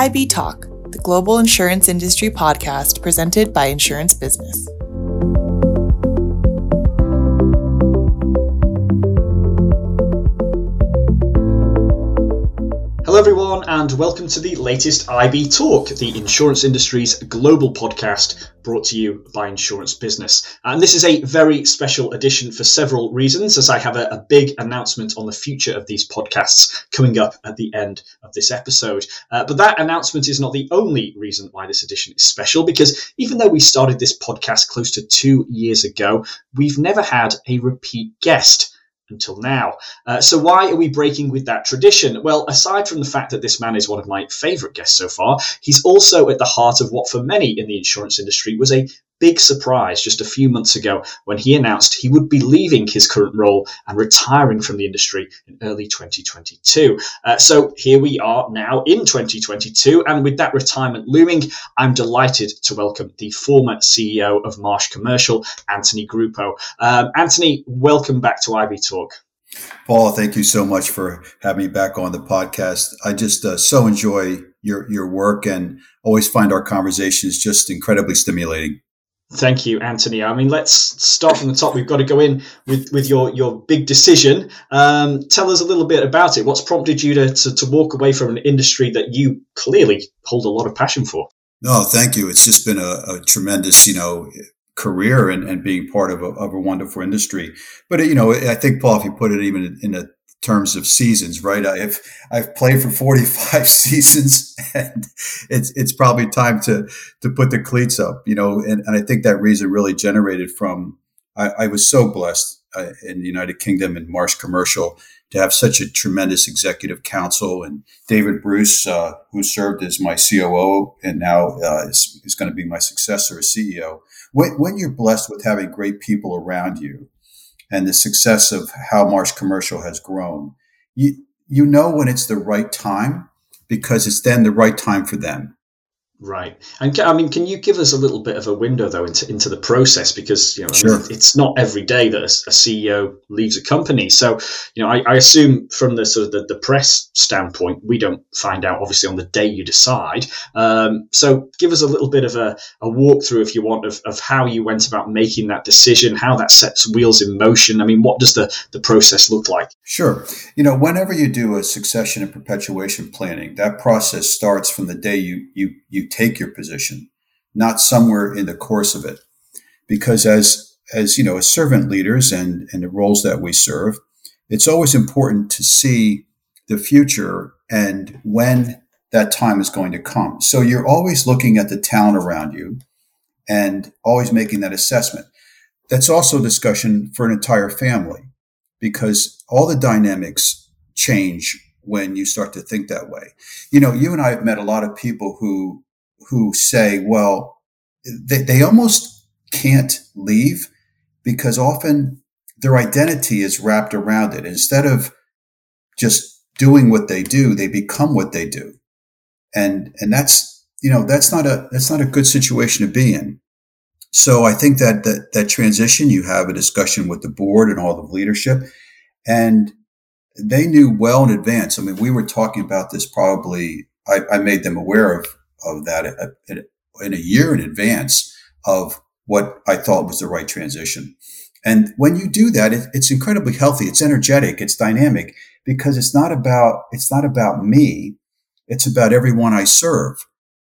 IB Talk, the global insurance industry podcast presented by Insurance Business. Everyone, and welcome to the latest IB Talk, the insurance industry's global podcast brought to you by Insurance Business. And this is a very special edition for several reasons, as I have a, a big announcement on the future of these podcasts coming up at the end of this episode. Uh, but that announcement is not the only reason why this edition is special, because even though we started this podcast close to two years ago, we've never had a repeat guest until now. Uh, so, why are we breaking with that tradition? Well, aside from the fact that this man is one of my favourite guests so far, he's also at the heart of what, for many in the insurance industry, was a big surprise just a few months ago when he announced he would be leaving his current role and retiring from the industry in early 2022. Uh, so here we are now in 2022, and with that retirement looming, I'm delighted to welcome the former CEO of Marsh Commercial, Anthony Gruppo. Um, Anthony, welcome back to IB Talk. Paul, thank you so much for having me back on the podcast. I just uh, so enjoy your your work and always find our conversations just incredibly stimulating. Thank you, Anthony. I mean, let's start from the top. We've got to go in with, with your, your big decision. Um, tell us a little bit about it. What's prompted you to, to, to walk away from an industry that you clearly hold a lot of passion for? No, thank you. It's just been a, a tremendous, you know, career and, and being part of a, of a wonderful industry. But, you know, I think, Paul, if you put it even in a terms of seasons, right? I've I've played for 45 seasons and it's it's probably time to to put the cleats up, you know, and, and I think that reason really generated from I, I was so blessed uh, in the United Kingdom and Marsh Commercial to have such a tremendous executive council and David Bruce, uh, who served as my COO and now uh, is, is going to be my successor as CEO. When, when you're blessed with having great people around you, and the success of how Marsh Commercial has grown, you you know when it's the right time because it's then the right time for them. Right, and I mean, can you give us a little bit of a window though into, into the process because you know sure. I mean, it's not every day that a, a, CEO leaves a company. So you know, I, I, assume from the sort of the, the, press standpoint, we don't find out obviously on the day you decide. Um, so give us a little bit of a, a walkthrough, if you want, of, of how you went about making that decision, how that sets wheels in motion. I mean, what does the the process look like? Sure, you know, whenever you do a succession and perpetuation planning, that process starts from the day you you you take your position, not somewhere in the course of it. Because as, as, you know, as servant leaders and, and the roles that we serve, it's always important to see the future and when that time is going to come. So you're always looking at the town around you and always making that assessment. That's also a discussion for an entire family because all the dynamics change when you start to think that way. You know, you and I have met a lot of people who who say, well, they, they almost can't leave because often their identity is wrapped around it. Instead of just doing what they do, they become what they do. And, and that's, you know, that's not a, that's not a good situation to be in. So I think that, that, that transition, you have a discussion with the board and all the leadership and they knew well in advance. I mean, we were talking about this probably, I, I made them aware of of that uh, in a year in advance of what I thought was the right transition. And when you do that, it, it's incredibly healthy. It's energetic. It's dynamic because it's not about, it's not about me. It's about everyone I serve.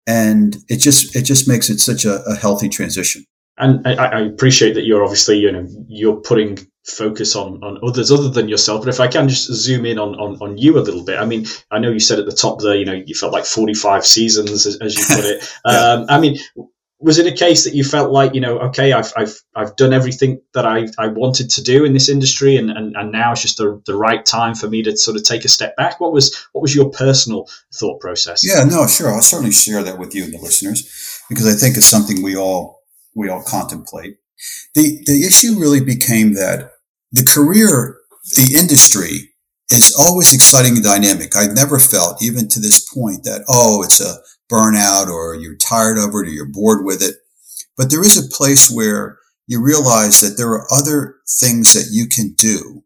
And it just, it just makes it such a, a healthy transition. And I, I, appreciate that you're obviously, you know, you're putting focus on, on others other than yourself. But if I can just zoom in on, on, on you a little bit, I mean, I know you said at the top there, you know, you felt like 45 seasons, as, as you put it. yeah. um, I mean, was it a case that you felt like, you know, okay, I've, I've, I've done everything that I, I wanted to do in this industry and, and, and now it's just the, the right time for me to sort of take a step back? What was, what was your personal thought process? Yeah, no, sure. I'll certainly share that with you and the listeners because I think it's something we all, we all contemplate. The, the issue really became that the career, the industry is always exciting and dynamic. I've never felt, even to this point, that, oh, it's a burnout or you're tired of it or you're bored with it. But there is a place where you realize that there are other things that you can do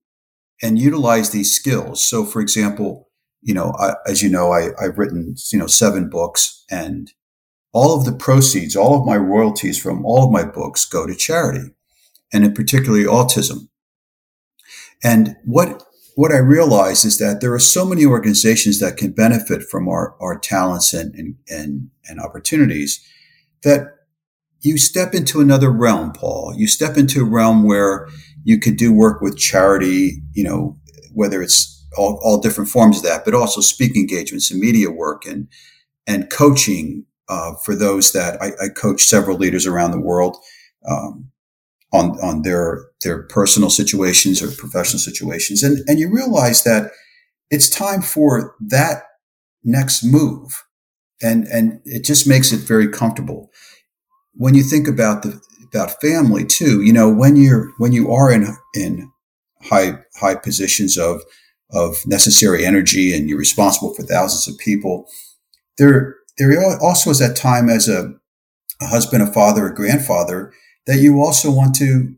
and utilize these skills. So, for example, you know, I, as you know, I, I've written, you know, seven books and all of the proceeds, all of my royalties from all of my books go to charity and in particularly autism. And what, what I realize is that there are so many organizations that can benefit from our, our talents and, and, and, and opportunities that you step into another realm, Paul. You step into a realm where you could do work with charity, you know, whether it's all, all different forms of that, but also speaking engagements and media work and, and coaching uh, for those that I, I, coach several leaders around the world um, on on their their personal situations or professional situations, and and you realize that it's time for that next move, and and it just makes it very comfortable when you think about the about family too. You know, when you're when you are in in high high positions of of necessary energy and you're responsible for thousands of people. There, there also is that time as a, a husband, a father, a grandfather that you also want to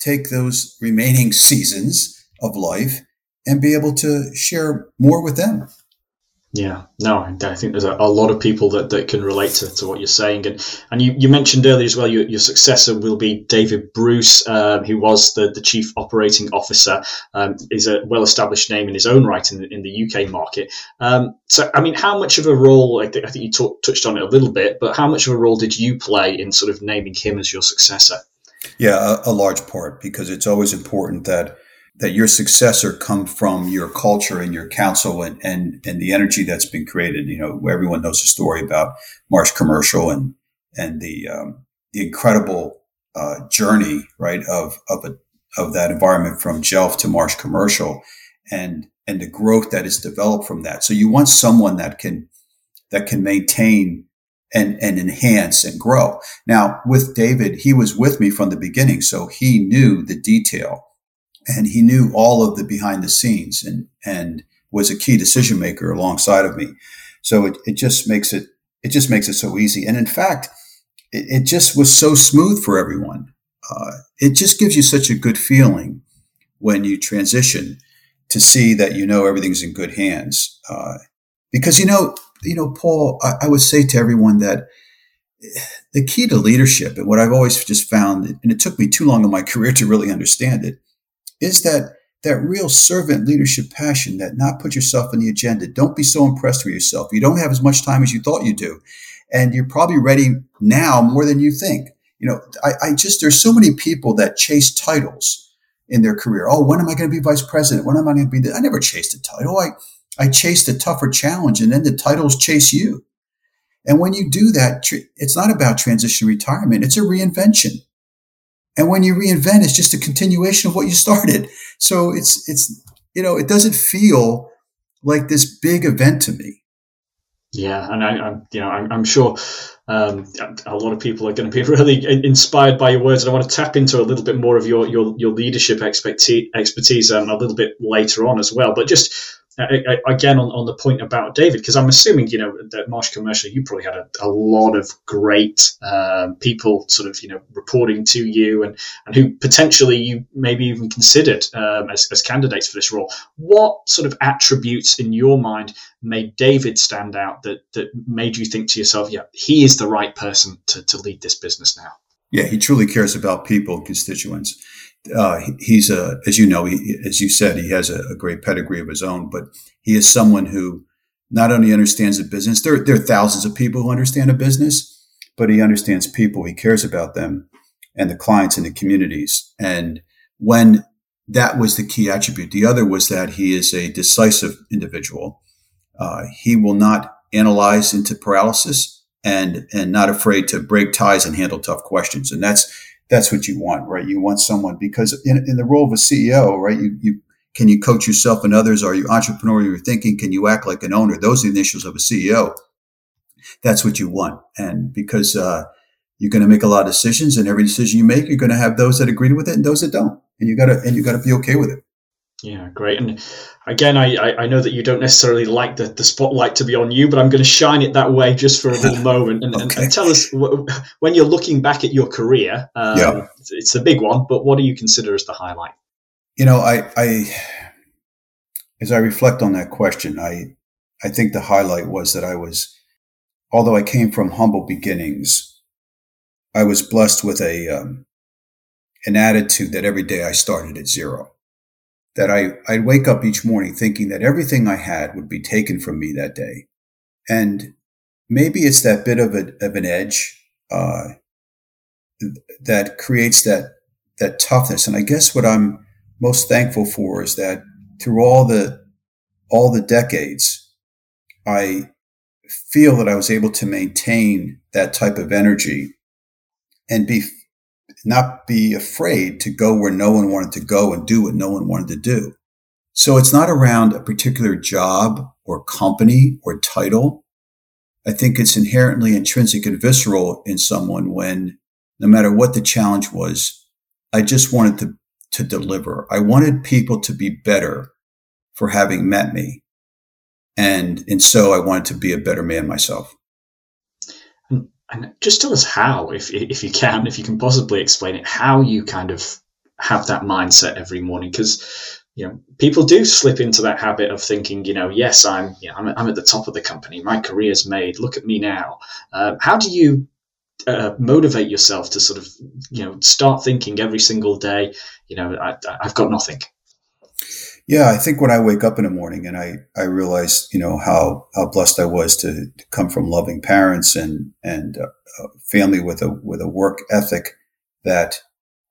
take those remaining seasons of life and be able to share more with them. Yeah, no, I think there's a, a, lot of people that, that can relate to, to what you're saying. And and you, you mentioned earlier as well, your, your successor will be David Bruce, um, who was the, the chief operating officer, um, is a well established name in his own right in the, in the UK market. Um, so, I mean, how much of a role, I think, I think you talk, touched on it a little bit, but how much of a role did you play in sort of naming him as your successor? Yeah, a, a large part, because it's always important that that your successor come from your culture and your council and, and, and the energy that's been created. You know, everyone knows the story about Marsh Commercial and, and the, um, the incredible, uh, journey, right, of, of a, of that environment from Jelf to Marsh Commercial and, and the growth that is developed from that. So you want someone that can, that can maintain and, and enhance and grow. Now with David, he was with me from the beginning. So he knew the detail and he knew all of the behind the scenes and and was a key decision maker alongside of me. So it, it just makes it it just makes it so easy. And in fact, it, it just was so smooth for everyone. Uh, it just gives you such a good feeling when you transition to see that you know everything's in good hands. Uh, because you know, you know, Paul, I, I would say to everyone that the key to leadership and what I've always just found, and it took me too long in my career to really understand it, is that that real servant leadership passion that not put yourself on the agenda. Don't be so impressed with yourself. You don't have as much time as you thought you do. And you're probably ready now more than you think. You know, I, I just, there's so many people that chase titles in their career. Oh, when am I going to be vice president? When am I going to be? The, I never chased a title. I, I chased a tougher challenge and then the titles chase you. And when you do that, it's not about transition retirement. It's a reinvention. And when you reinvent, it's just a continuation of what you started. So it's, it's, you know, it doesn't feel like this big event to me. Yeah, and I, am you know, I'm, I'm sure um, a lot of people are going to be really inspired by your words, and I want to tap into a little bit more of your your, your leadership expertise, expertise um, a little bit later on as well. But just again on, on the point about David, because I'm assuming you know that Marsh Commercial, you probably had a, a lot of great um, people sort of you know reporting to you, and and who potentially you maybe even considered um, as, as candidates for this role. What sort of attributes in your mind made David stand out that that made you think to yourself, yeah, he is the right person to, to lead this business now? Yeah, he truly cares about people, constituents uh, he's a, as you know, he, as you said, he has a, a, great pedigree of his own, but he is someone who not only understands the business, there, there are thousands of people who understand a business, but he understands people. He cares about them and the clients and the communities. And when that was the key attribute, the other was that he is a decisive individual. Uh, he will not analyze into paralysis and, and not afraid to break ties and handle tough questions. And that's, that's what you want, right? You want someone because in, in the role of a CEO, right? You, you can you coach yourself and others? Are you entrepreneurial? You're thinking, can you act like an owner? Those are the initials of a CEO. That's what you want. And because, uh, you're going to make a lot of decisions and every decision you make, you're going to have those that agree with it and those that don't. And you gotta, and you gotta be okay with it. Yeah, great. And again, I, I know that you don't necessarily like the, the spotlight to be on you, but I'm going to shine it that way just for a little moment and, okay. and, and, tell us when you're looking back at your career. Um, yeah. it's a big one, but what do you consider as the highlight? You know, I, I as I reflect on that question, I I think the highlight was that I was, although I came from humble beginnings, I was blessed with a um, an attitude that every day I started at zero. That I, I'd wake up each morning thinking that everything I had would be taken from me that day. And maybe it's that bit of, a, of an edge uh, that creates that that toughness. And I guess what I'm most thankful for is that through all the all the decades, I feel that I was able to maintain that type of energy and be not be afraid to go where no one wanted to go and do what no one wanted to do. So it's not around a particular job or company or title. I think it's inherently intrinsic and visceral in someone when no matter what the challenge was, I just wanted to, to deliver. I wanted people to be better for having met me. And, and so I wanted to be a better man myself. And just tell us how, if if you can, if you can possibly explain it, how you kind of have that mindset every morning, because you know people do slip into that habit of thinking, you know, yes, I'm, you know, I'm, I'm at the top of the company, my career's made, look at me now. Uh, how do you uh, motivate yourself to sort of, you know, start thinking every single day, you know, I, I've got nothing. Yeah, I think when I wake up in the morning and I, I realize, you know, how, how blessed I was to, to come from loving parents and, and a family with a, with a work ethic that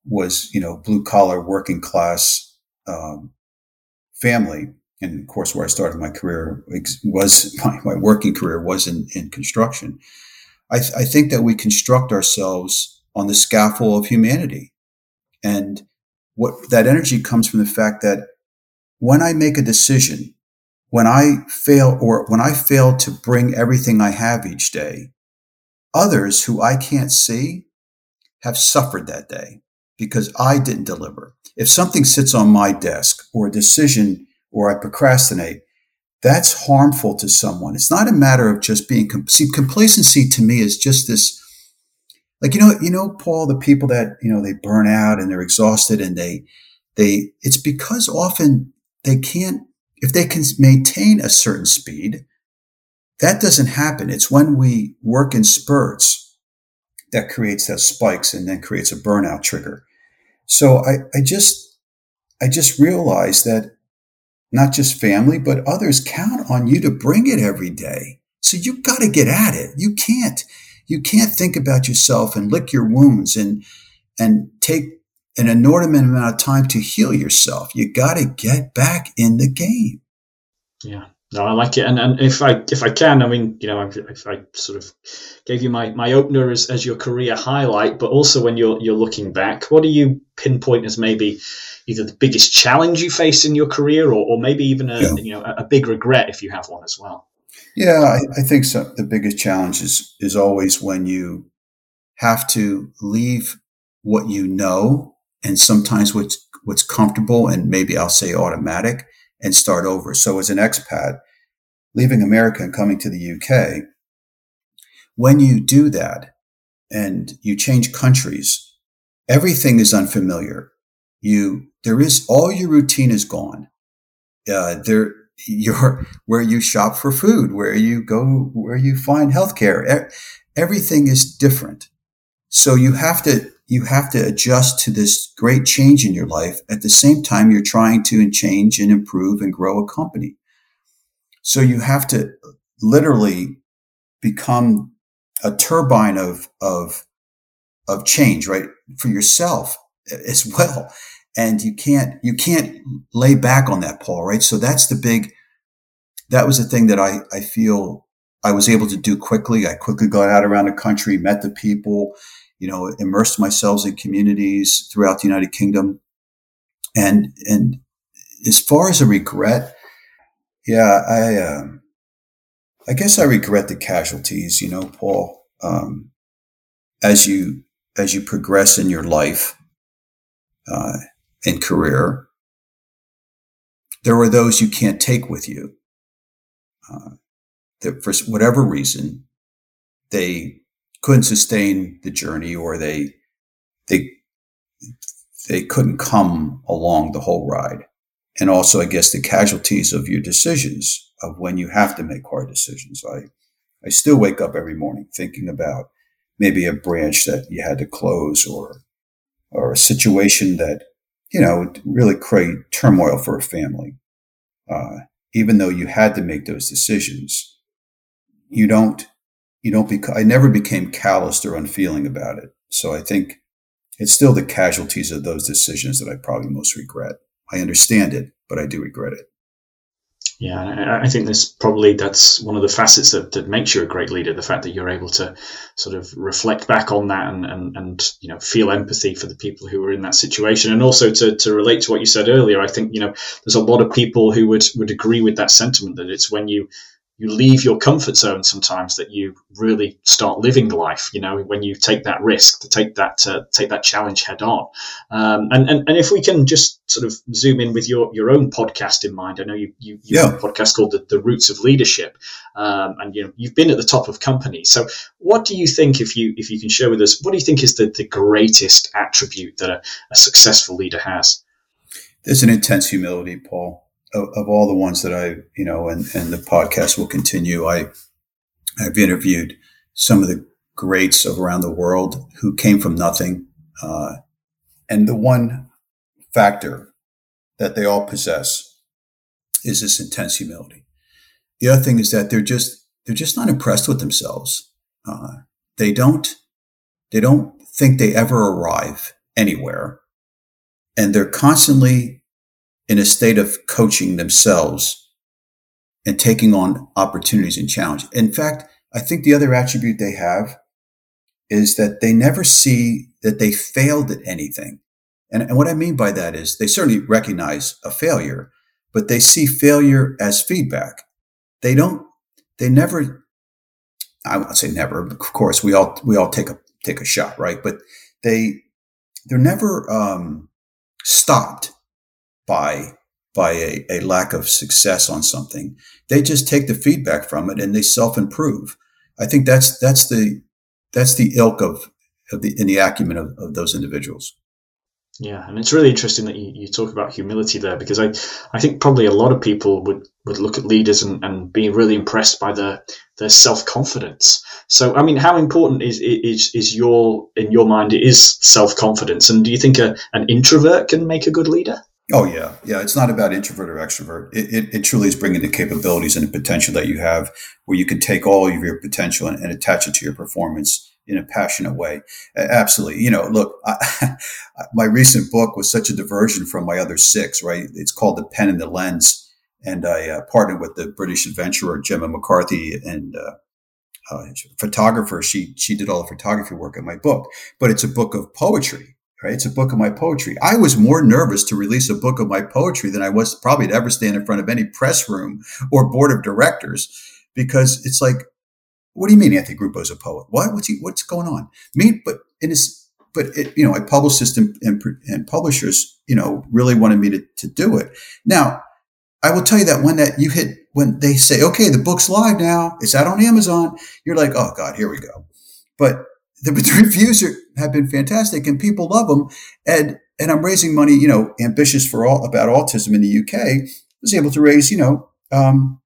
was, you know, blue collar working class, um, family. And of course, where I started my career was my, my working career was in, in construction. I, th- I think that we construct ourselves on the scaffold of humanity. And what that energy comes from the fact that when I make a decision, when I fail or when I fail to bring everything I have each day, others who I can't see have suffered that day because I didn't deliver. If something sits on my desk or a decision or I procrastinate, that's harmful to someone. It's not a matter of just being, see, complacency to me is just this, like, you know, you know, Paul, the people that, you know, they burn out and they're exhausted and they, they, it's because often they can't, if they can maintain a certain speed, that doesn't happen. It's when we work in spurts that creates those spikes and then creates a burnout trigger. So I, I just, I just realized that not just family, but others count on you to bring it every day. So you've got to get at it. You can't, you can't think about yourself and lick your wounds and, and take an inordinate amount of time to heal yourself. You got to get back in the game. Yeah. No, I like it, and, and if I if I can, I mean, you know, if I sort of gave you my, my opener as, as your career highlight, but also when you're you're looking back, what do you pinpoint as maybe either the biggest challenge you faced in your career, or, or maybe even a yeah. you know a big regret if you have one as well? Yeah, I, I think so. The biggest challenge is is always when you have to leave what you know and sometimes what's what's comfortable and maybe I'll say automatic and start over. So as an expat, leaving America and coming to the UK, when you do that and you change countries, everything is unfamiliar. You there is all your routine is gone. Uh, there your where you shop for food, where you go, where you find healthcare. Everything is different. So you have to you have to adjust to this great change in your life. At the same time, you're trying to change and improve and grow a company. So you have to literally become a turbine of, of, of change, right? For yourself as well. And you can't, you can't lay back on that, Paul, right? So that's the big, that was the thing that I, I feel I was able to do quickly. I quickly got out around the country, met the people, you know, immersed myself in communities throughout the United Kingdom. And, and as far as a regret, yeah, I, uh, I guess I regret the casualties, you know, Paul, um, as you, as you progress in your life, uh, and career, there are those you can't take with you. Uh, that for whatever reason, they couldn't sustain the journey or they they they couldn't come along the whole ride and also, I guess, the casualties of your decisions of when you have to make hard decisions. I, I still wake up every morning thinking about maybe a branch that you had to close or, or a situation that, you know, really create turmoil for a family. Uh, even though you had to make those decisions, you don't, you don't I never became calloused or unfeeling about it. So I think it's still the casualties of those decisions that I probably most regret. I understand it, but I do regret it. Yeah, I think there's probably that's one of the facets that, that makes you a great leader. The fact that you're able to sort of reflect back on that and, and, and you know feel empathy for the people who were in that situation, and also to, to relate to what you said earlier. I think you know there's a lot of people who would would agree with that sentiment that it's when you you leave your comfort zone sometimes that you really start living life you know when you take that risk to take that uh, take that challenge head on. Um, and, and and if we can just sort of zoom in with your your own podcast in mind i know you you, you yeah. have a podcast called the, the roots of leadership um, and you know you've been at the top of companies so what do you think if you if you can share with us what do you think is the, the greatest attribute that a, a successful leader has? There's an intense humility paul of, all the ones that I, you know, and, and the podcast will continue. I, I've interviewed some of the greats of around the world who came from nothing. Uh, and the one factor that they all possess is this intense humility. The other thing is that they're just, they're just not impressed with themselves. Uh, they don't, they don't think they ever arrive anywhere. And they're constantly in a state of coaching themselves and taking on opportunities and challenge. In fact, I think the other attribute they have is that they never see that they failed at anything. And, and what I mean by that is they certainly recognize a failure, but they see failure as feedback. They don't, they never, I won't say never, of course, we all, we all take a, take a shot, right? But they, they're never, um, stopped by by a, a lack of success on something. They just take the feedback from it and they self improve. I think that's that's the that's the ilk of, of the in the acumen of, of those individuals. Yeah, and it's really interesting that you, you talk about humility there because I, I think probably a lot of people would, would look at leaders and, and be really impressed by their their self confidence. So, I mean, how important is is is your in your mind is self confidence, and do you think a, an introvert can make a good leader? Oh yeah, yeah. It's not about introvert or extrovert. It, it, it, truly is bringing the capabilities and the potential that you have, where you can take all of your potential and, and attach it to your performance in a passionate way. Absolutely. You know, look, I, my recent book was such a diversion from my other six. Right? It's called The Pen and the Lens, and I uh, partnered with the British adventurer Gemma McCarthy and. Uh, uh, photographer, she she did all the photography work in my book, but it's a book of poetry, right? It's a book of my poetry. I was more nervous to release a book of my poetry than I was probably to ever stand in front of any press room or board of directors because it's like, what do you mean Anthony Gruppo's a poet? What? What's he, what's going on? Me, but in his, but it, you know, a publicist and, and, and, publishers, you know, really wanted me to, to do it. Now, I will tell you that when that you hit, when they say, okay, the book's live now, it's out on Amazon, you're like, oh God, here we go. But the, reviews are, have been fantastic and people love them. And, and I'm raising money, you know, ambitious for all about autism in the UK. I was able to raise, you know, um,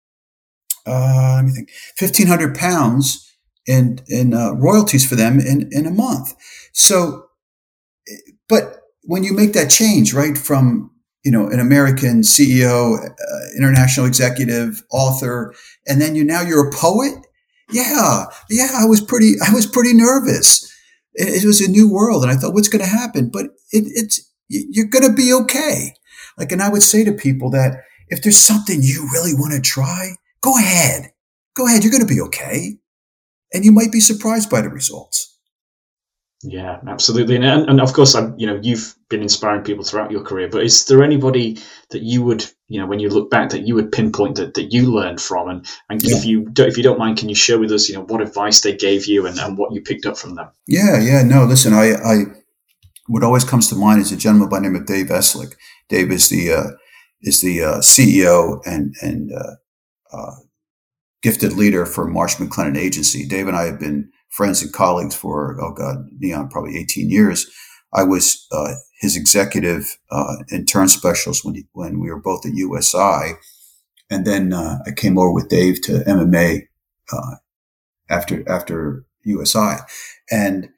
uh, let me think, 1500 pounds in, in uh, royalties for them in, in a month. So, but when you make that change, right, from, you know, an American CEO, uh, international executive, author, and then you now you're a poet yeah, yeah, I was pretty, I was pretty nervous. It, it was a new world, and I thought, what's going to happen? But it, it's you're going to be okay. Like, and I would say to people that if there's something you really want to try, go ahead, go ahead. You're going to be okay, and you might be surprised by the results. Yeah, absolutely, and, and of course, I'm, you know, you've been inspiring people throughout your career. But is there anybody that you would, you know, when you look back, that you would pinpoint that, that you learned from? And, and yeah. if you don't, if you don't mind, can you share with us, you know, what advice they gave you and, and what you picked up from them? Yeah, yeah, no, listen, I, I what always comes to mind is a gentleman by the name of Dave Eslick. Dave is the uh, is the uh, CEO and and uh, uh, gifted leader for Marsh McLennan Agency. Dave and I have been friends and colleagues for, oh God, Neon, probably 18 years. I was uh, his executive uh, intern specialist when he, when we were both at USI, and then uh, I came over with Dave to MMA uh, after after USI, and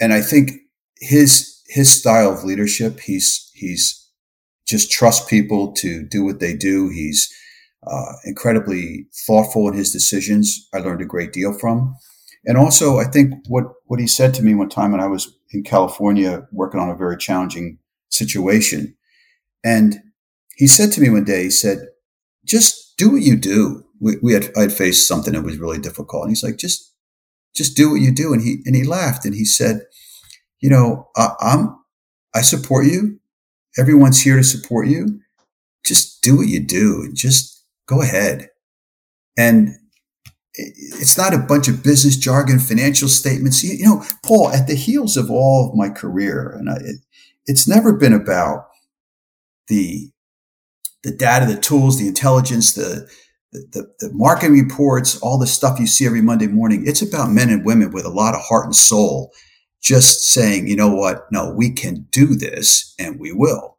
and I think his his style of leadership he's he's just trust people to do what they do. He's uh, incredibly thoughtful in his decisions. I learned a great deal from. And also, I think what, what he said to me one time when I was in California working on a very challenging situation. And he said to me one day, he said, just do what you do. We, we had, I had faced something that was really difficult. And he's like, just, just do what you do. And he, and he laughed and he said, you know, I, I'm, I support you. Everyone's here to support you. Just do what you do and just go ahead. And it's not a bunch of business jargon, financial statements. You know, Paul, at the heels of all of my career, and I, it, it's never been about the the data, the tools, the intelligence, the, the the marketing reports, all the stuff you see every Monday morning. It's about men and women with a lot of heart and soul, just saying, you know what? No, we can do this, and we will.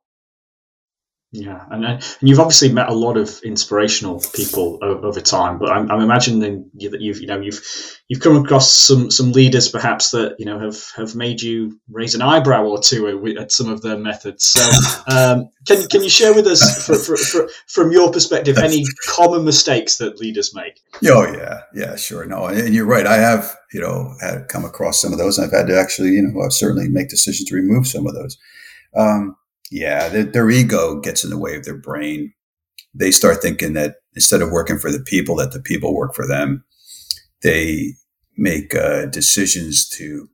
Yeah, and and you've obviously met a lot of inspirational people over time, but I'm, I'm imagining that you've you know you've you've come across some some leaders perhaps that you know have have made you raise an eyebrow or two at some of their methods. So um, can can you share with us for, for, for, from your perspective any common mistakes that leaders make? Oh yeah, yeah, sure. No, and you're right. I have you know had come across some of those. I've had to actually you know I certainly make decisions to remove some of those. Um, yeah, their, their ego gets in the way of their brain. They start thinking that instead of working for the people, that the people work for them. They make uh, decisions to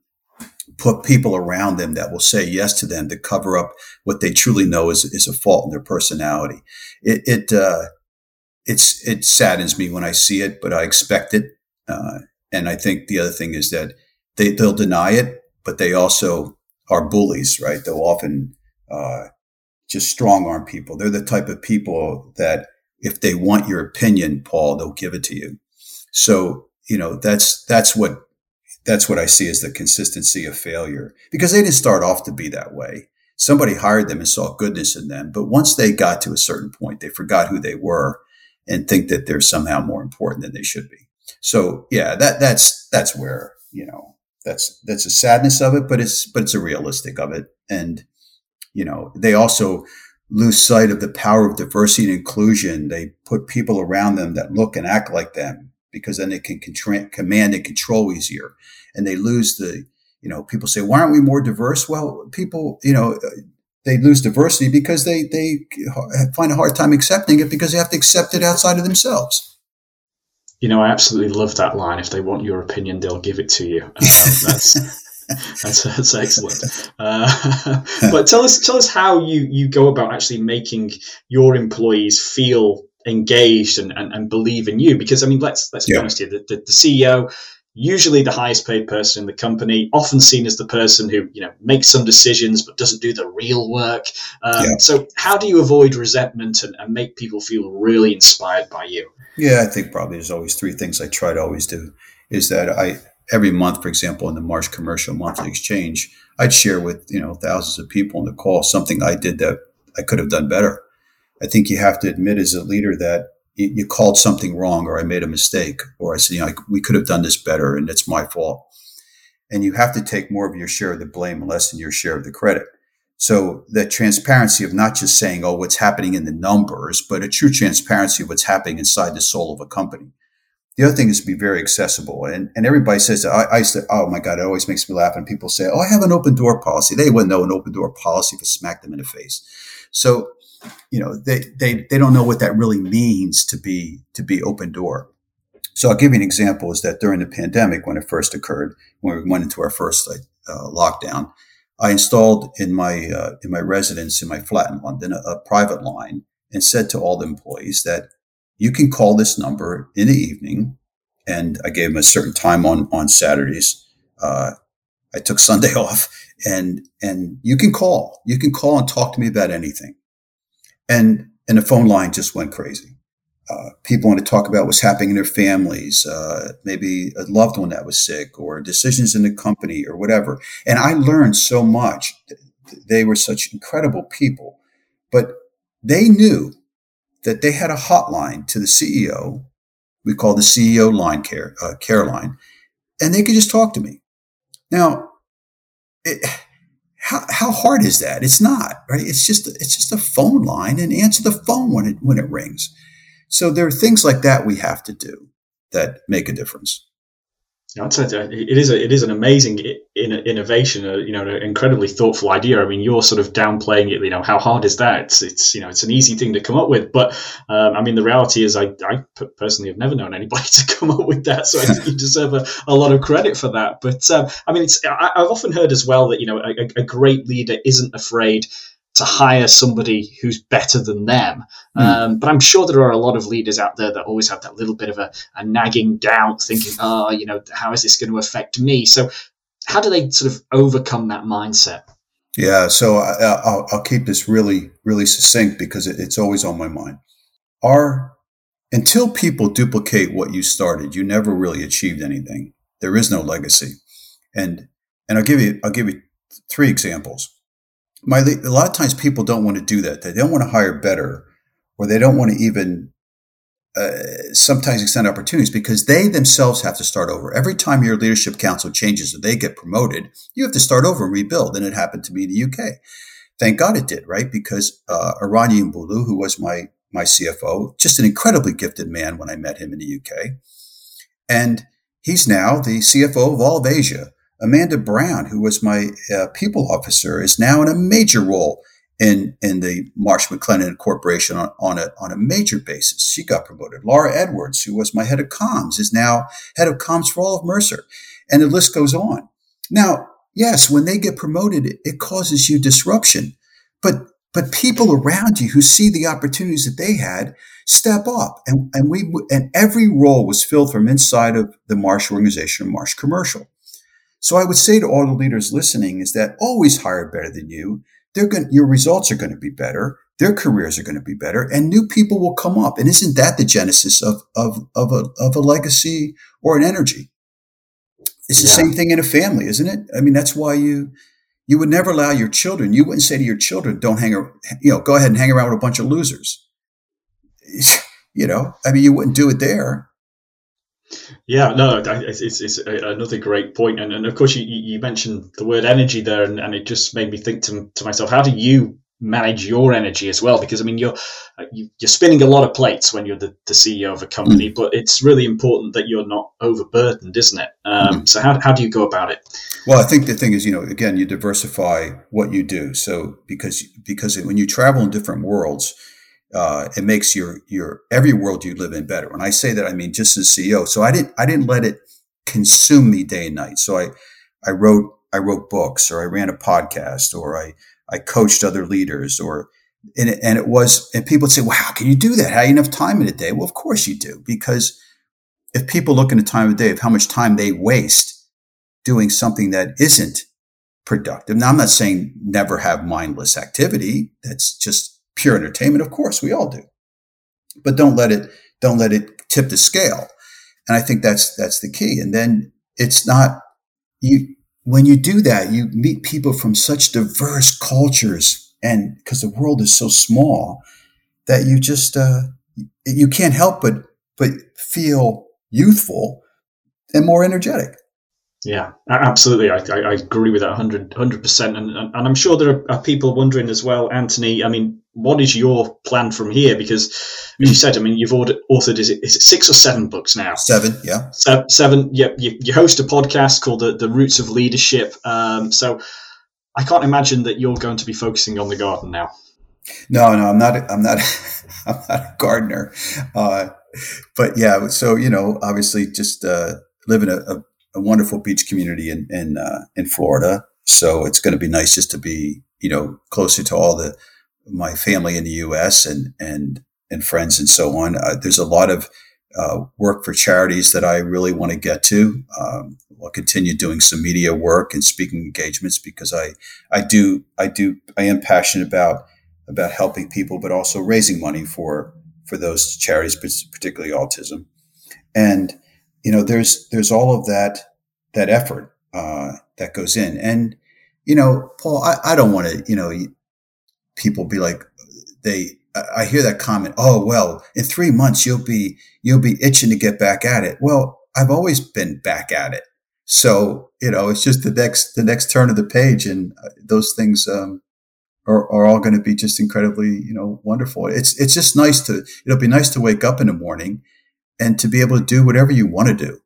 put people around them that will say yes to them to cover up what they truly know is, is a fault in their personality. It it uh, it's it saddens me when I see it, but I expect it. Uh, and I think the other thing is that they they'll deny it, but they also are bullies, right? They'll often uh, just strong arm people. They're the type of people that if they want your opinion, Paul, they'll give it to you. So, you know, that's, that's what, that's what I see as the consistency of failure because they didn't start off to be that way. Somebody hired them and saw goodness in them. But once they got to a certain point, they forgot who they were and think that they're somehow more important than they should be. So yeah, that, that's, that's where, you know, that's, that's a sadness of it, but it's, but it's a realistic of it. And, you know, they also lose sight of the power of diversity and inclusion. They put people around them that look and act like them because then they can contra- command and control easier. And they lose the, you know, people say, why aren't we more diverse? Well, people, you know, they lose diversity because they, they find a hard time accepting it because they have to accept it outside of themselves. You know, I absolutely love that line. If they want your opinion, they'll give it to you. Um, that's that's, that's excellent. Uh, but tell us, tell us how you, you go about actually making your employees feel engaged and, and, and believe in you. Because I mean, let's let's be yeah. honest here. The, the, the, CEO, usually the highest paid person in the company, often seen as the person who you know makes some decisions but doesn't do the real work. Um, yeah. So how do you avoid resentment and, and make people feel really inspired by you? Yeah, I think probably there's always three things I try to always do. Is that I every month, for example, in the Marsh Commercial Monthly Exchange, I'd share with you know thousands of people on the call something I did that I could have done better. I think you have to admit as a leader that you, called something wrong, or I made a mistake, or I said, you know, we could have done this better, and it's my fault. And you have to take more of your share of the blame and less than your share of the credit. So that transparency of not just saying, "Oh, what's happening in the numbers," but a true transparency of what's happening inside the soul of a company. The other thing is to be very accessible. And, and everybody says, I, I say, oh my God, it always makes me laugh. And people say, oh, I have an open door policy. They wouldn't know an open door policy if I smacked them in the face. So, you know, they, they, they don't know what that really means to be, to be open door. So I'll give you an example is that during the pandemic, when it first occurred, when we went into our first uh, lockdown, I installed in my, uh, in my residence, in my flat in London, a, a private line and said to all the employees that you can call this number in the evening. And I gave him a certain time on, on Saturdays. Uh, I took Sunday off and, and you can call, you can call and talk to me about anything. And, and the phone line just went crazy. Uh, people want to talk about what's happening in their families, uh, maybe a loved one that was sick or decisions in the company or whatever. And I learned so much they were such incredible people, but they knew that they had a hotline to the CEO. We call the CEO line care, uh, care line, and they could just talk to me. Now, it, how, how hard is that? It's not, right? It's just it's just a phone line and answer the phone when it when it rings. So there are things like that we have to do that make a difference. That's a, it is a, it is an amazing innovation, a, you know, an incredibly thoughtful idea. I mean, you're sort of downplaying it. You know, how hard is that? It's, it's you know, it's an easy thing to come up with, but um, I mean, the reality is, I, I personally have never known anybody to come up with that, so I think you deserve a, a lot of credit for that. But um, I mean, it's I, have often heard as well that you know, a, a great leader isn't afraid to hire somebody who's better than them. Mm. Um, but I'm sure there are a lot of leaders out there that always have that little bit of a, a nagging doubt, thinking, oh, you know, how is this going to affect me? So, how do they sort of overcome that mindset? Yeah, so I, will keep this really, really succinct because it, it's always on my mind. Our until people duplicate what you started, you never really achieved anything. There is no legacy, and and I'll give you I'll give you three examples my a lot of times people don't want to do that. They don't want to hire better, or they don't want to even uh, sometimes extend opportunities because they themselves have to start over. Every time your leadership council changes or they get promoted, you have to start over and rebuild. And it happened to me in the UK. Thank God it did, right? Because uh, Mbulu, who was my my CFO, just an incredibly gifted man when I met him in the UK, and he's now the CFO of all of Asia. Amanda Brown, who was my uh, people officer, is now in a major role in in the Marsh McLennan Corporation on, on a on a major basis. She got promoted. Laura Edwards, who was my head of comms, is now head of comms for all of Mercer, and the list goes on. Now, yes, when they get promoted, it, causes you disruption, but but people around you who see the opportunities that they had step up, and and we and every role was filled from inside of the Marsh organization, Marsh Commercial. So I would say to all the leaders listening is that always hire better than you. They're going, your results are going to be better. Their careers are going to be better and new people will come up. And isn't that the genesis of, of, of a, of a legacy or an energy? It's the yeah. same thing in a family, isn't it? I mean, that's why you, you would never allow your children, you wouldn't say to your children, don't hang, you know, go ahead and hang around with a bunch of losers. you know, I mean, you wouldn't do it there. Yeah, no, it's, it's, it's, another great point, and, and of course you, you mentioned the word energy there, and, and it just made me think to, to myself, how do you manage your energy as well? Because I mean, you're you're spinning a lot of plates when you're the, the CEO of a company, mm. but it's really important that you're not overburdened, isn't it? Um, mm. So how how do you go about it? Well, I think the thing is, you know, again, you diversify what you do. So because because when you travel in different worlds uh, it makes your your every world you live in better. When I say that, I mean just as CEO. So I didn't I didn't let it consume me day and night. So I I wrote I wrote books, or I ran a podcast, or I I coached other leaders, or and it, and it was and people would say, "Well, how can you do that? How you enough time in a day?" Well, of course you do, because if people look in the time of day of how much time they waste doing something that isn't productive. Now, I'm not saying never have mindless activity. That's just pure entertainment. Of course, we all do, but don't let it don't let it tip the scale. And I think that's that's the key. And then it's not you when you do that, you meet people from such diverse cultures, and because the world is so small, that you just uh, you can't help but but feel youthful and more energetic. Yeah, absolutely. I, I, agree with that 100, 100%. And, and I'm sure there are, people wondering as well, Anthony, I mean, what is your plan from here? Because, as you said, I mean, you've authored, is it, is it six or seven books now? Seven, yeah. Seven, seven yeah. You, you host a podcast called The, the Roots of Leadership. Um, so I can't imagine that you're going to be focusing on the garden now. No, no, I'm not. I'm not. I'm not a gardener. Uh, but yeah, so you know, obviously, just uh, living a, a a wonderful beach community in in uh, in Florida. So it's going to be nice just to be you know closer to all the my family in the U.S. and and and friends and so on. Uh, there's a lot of uh, work for charities that I really want to get to. Um, I'll continue doing some media work and speaking engagements because I I do I do I am passionate about about helping people, but also raising money for for those charities, particularly autism. And you know, there's there's all of that that effort uh, that goes in, and you know, Paul, I, I don't want to, you know, people be like, they, I hear that comment. Oh, well, in three months, you'll be, you'll be itching to get back at it. Well, I've always been back at it. So, you know, it's just the next, the next turn of the page and uh, those things, um, are, are all going to be just incredibly, you know, wonderful. It's, it's just nice to, it'll be nice to wake up in the morning and to be able to do whatever you want to do.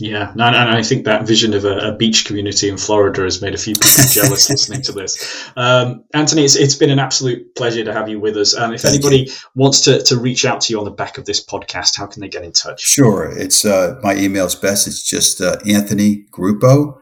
Yeah, and I think that vision of a, a, beach community in Florida has made a few people jealous listening to this. Um, Anthony, it's, it's been an absolute pleasure to have you with us. And if Thank anybody you. wants to, to reach out to you on the back of this podcast, how can they get in touch? Sure. It's uh, my email's best. It's just uh, Anthony Gruppo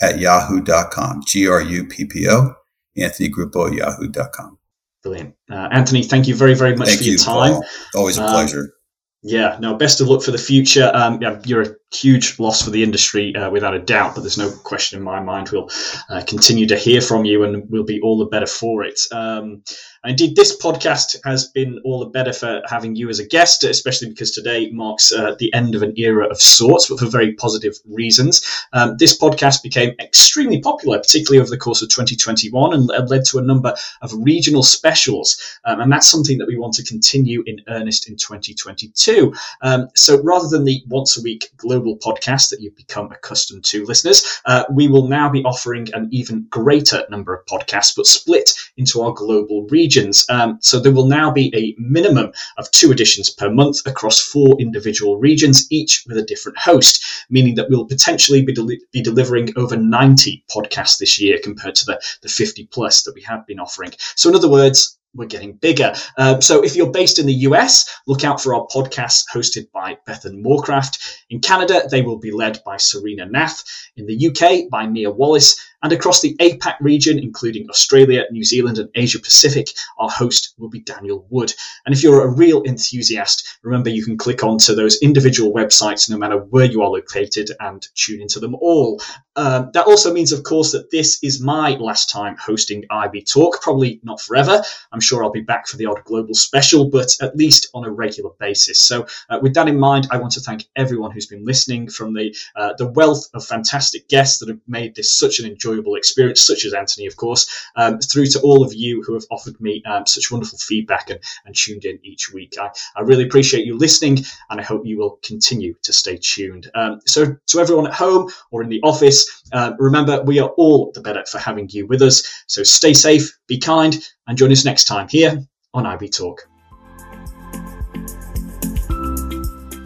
at yahoo.com. G R U P P O, Anthony Gruppo at yahoo.com. Brilliant. Uh, Anthony, thank you very, very much thank for your time. Paul. Always a um, pleasure. Yeah, no, best of luck for the future. Um, yeah, you're a huge loss for the industry, uh, without a doubt, but there's no question in my mind we'll uh, continue to hear from you and we'll be all the better for it. Um, indeed, this podcast has been all the better for having you as a guest, especially because today marks uh, the end of an era of sorts, but for very positive reasons. Um, this podcast became extremely popular, particularly over the course of 2021, and led to a number of regional specials. Um, and that's something that we want to continue in earnest in 2022. Um, so rather than the once a week global podcast that you've become accustomed to, listeners, uh, we will now be offering an even greater number of podcasts, but split into our global regions. Um, so there will now be a minimum of two editions per month across four individual regions, each with a different host, meaning that we'll potentially be, del- be delivering over 90 podcasts this year compared to the, the 50 plus that we have been offering. So, in other words, we're getting bigger. Um, so if you're based in the US, look out for our podcasts hosted by Bethan Moorcraft. In Canada, they will be led by Serena Nath. In the UK, by Mia Wallace. And across the APAC region, including Australia, New Zealand, and Asia Pacific, our host will be Daniel Wood. And if you're a real enthusiast, remember you can click onto those individual websites no matter where you are located and tune into them all. Um, that also means, of course, that this is my last time hosting IB Talk, probably not forever. I'm sure I'll be back for the odd global special, but at least on a regular basis. So, uh, with that in mind, I want to thank everyone who's been listening from the uh, the wealth of fantastic guests that have made this such an enjoyable experience, such as Anthony, of course, um, through to all of you who have offered me um, such wonderful feedback and, and tuned in each week. I, I really appreciate you listening, and I hope you will continue to stay tuned. Um, so, to everyone at home or in the office, uh, remember, we are all the better for having you with us. So stay safe, be kind, and join us next time here on IB Talk.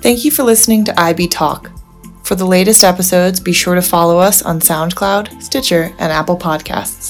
Thank you for listening to IB Talk. For the latest episodes, be sure to follow us on SoundCloud, Stitcher, and Apple Podcasts.